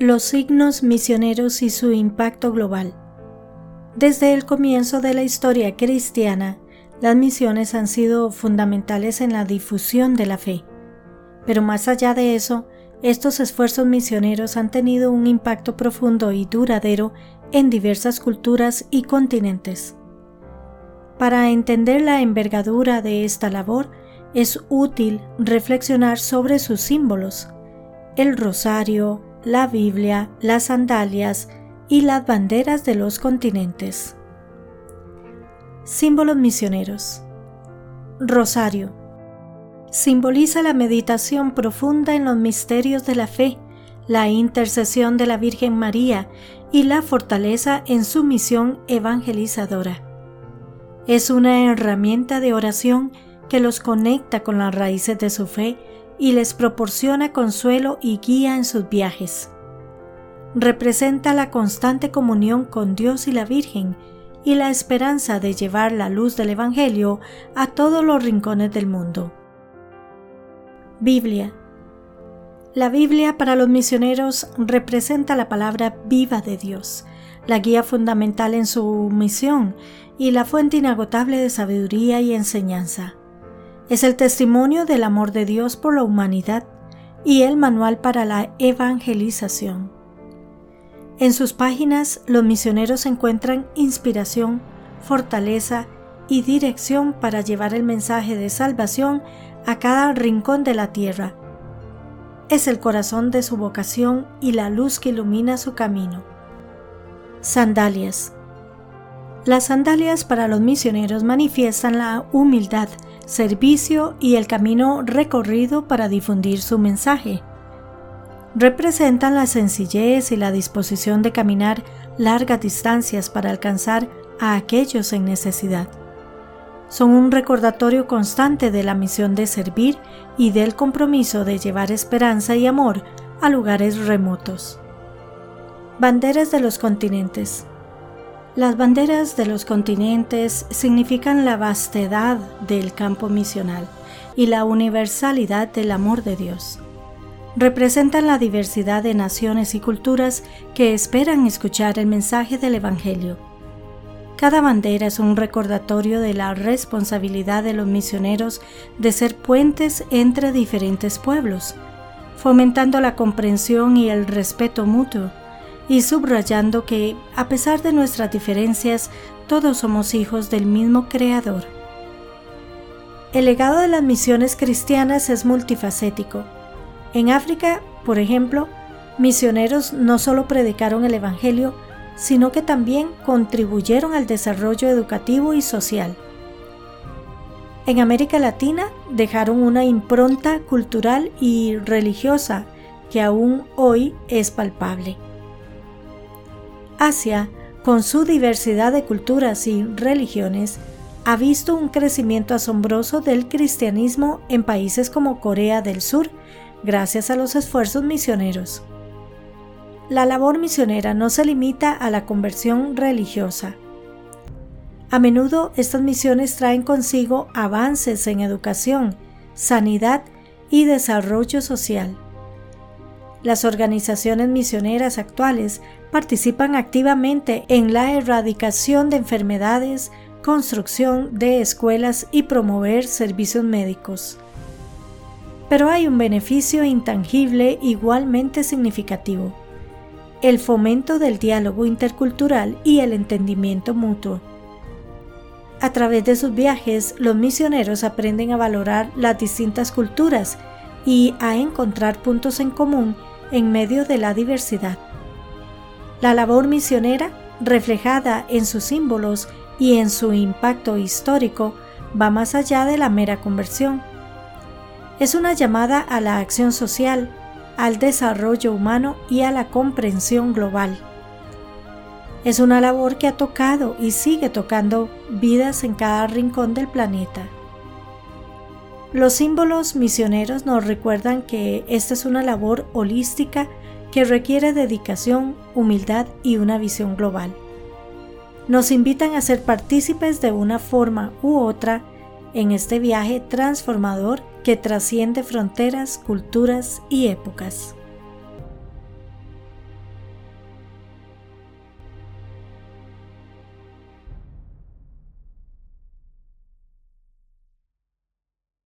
Los signos misioneros y su impacto global. Desde el comienzo de la historia cristiana, las misiones han sido fundamentales en la difusión de la fe. Pero más allá de eso, estos esfuerzos misioneros han tenido un impacto profundo y duradero en diversas culturas y continentes. Para entender la envergadura de esta labor, es útil reflexionar sobre sus símbolos, el rosario, la Biblia, las sandalias y las banderas de los continentes. Símbolos misioneros. Rosario. Simboliza la meditación profunda en los misterios de la fe, la intercesión de la Virgen María y la fortaleza en su misión evangelizadora. Es una herramienta de oración que los conecta con las raíces de su fe y les proporciona consuelo y guía en sus viajes. Representa la constante comunión con Dios y la Virgen y la esperanza de llevar la luz del Evangelio a todos los rincones del mundo. Biblia. La Biblia para los misioneros representa la palabra viva de Dios, la guía fundamental en su misión y la fuente inagotable de sabiduría y enseñanza. Es el testimonio del amor de Dios por la humanidad y el manual para la evangelización. En sus páginas los misioneros encuentran inspiración, fortaleza y dirección para llevar el mensaje de salvación a cada rincón de la tierra. Es el corazón de su vocación y la luz que ilumina su camino. Sandalias. Las sandalias para los misioneros manifiestan la humildad, servicio y el camino recorrido para difundir su mensaje. Representan la sencillez y la disposición de caminar largas distancias para alcanzar a aquellos en necesidad. Son un recordatorio constante de la misión de servir y del compromiso de llevar esperanza y amor a lugares remotos. Banderas de los continentes. Las banderas de los continentes significan la vastedad del campo misional y la universalidad del amor de Dios. Representan la diversidad de naciones y culturas que esperan escuchar el mensaje del Evangelio. Cada bandera es un recordatorio de la responsabilidad de los misioneros de ser puentes entre diferentes pueblos, fomentando la comprensión y el respeto mutuo y subrayando que, a pesar de nuestras diferencias, todos somos hijos del mismo Creador. El legado de las misiones cristianas es multifacético. En África, por ejemplo, misioneros no solo predicaron el Evangelio, sino que también contribuyeron al desarrollo educativo y social. En América Latina dejaron una impronta cultural y religiosa que aún hoy es palpable. Asia, con su diversidad de culturas y religiones, ha visto un crecimiento asombroso del cristianismo en países como Corea del Sur, gracias a los esfuerzos misioneros. La labor misionera no se limita a la conversión religiosa. A menudo estas misiones traen consigo avances en educación, sanidad y desarrollo social. Las organizaciones misioneras actuales participan activamente en la erradicación de enfermedades, construcción de escuelas y promover servicios médicos. Pero hay un beneficio intangible igualmente significativo, el fomento del diálogo intercultural y el entendimiento mutuo. A través de sus viajes, los misioneros aprenden a valorar las distintas culturas y a encontrar puntos en común en medio de la diversidad. La labor misionera, reflejada en sus símbolos y en su impacto histórico, va más allá de la mera conversión. Es una llamada a la acción social, al desarrollo humano y a la comprensión global. Es una labor que ha tocado y sigue tocando vidas en cada rincón del planeta. Los símbolos misioneros nos recuerdan que esta es una labor holística que requiere dedicación, humildad y una visión global. Nos invitan a ser partícipes de una forma u otra en este viaje transformador que trasciende fronteras, culturas y épocas.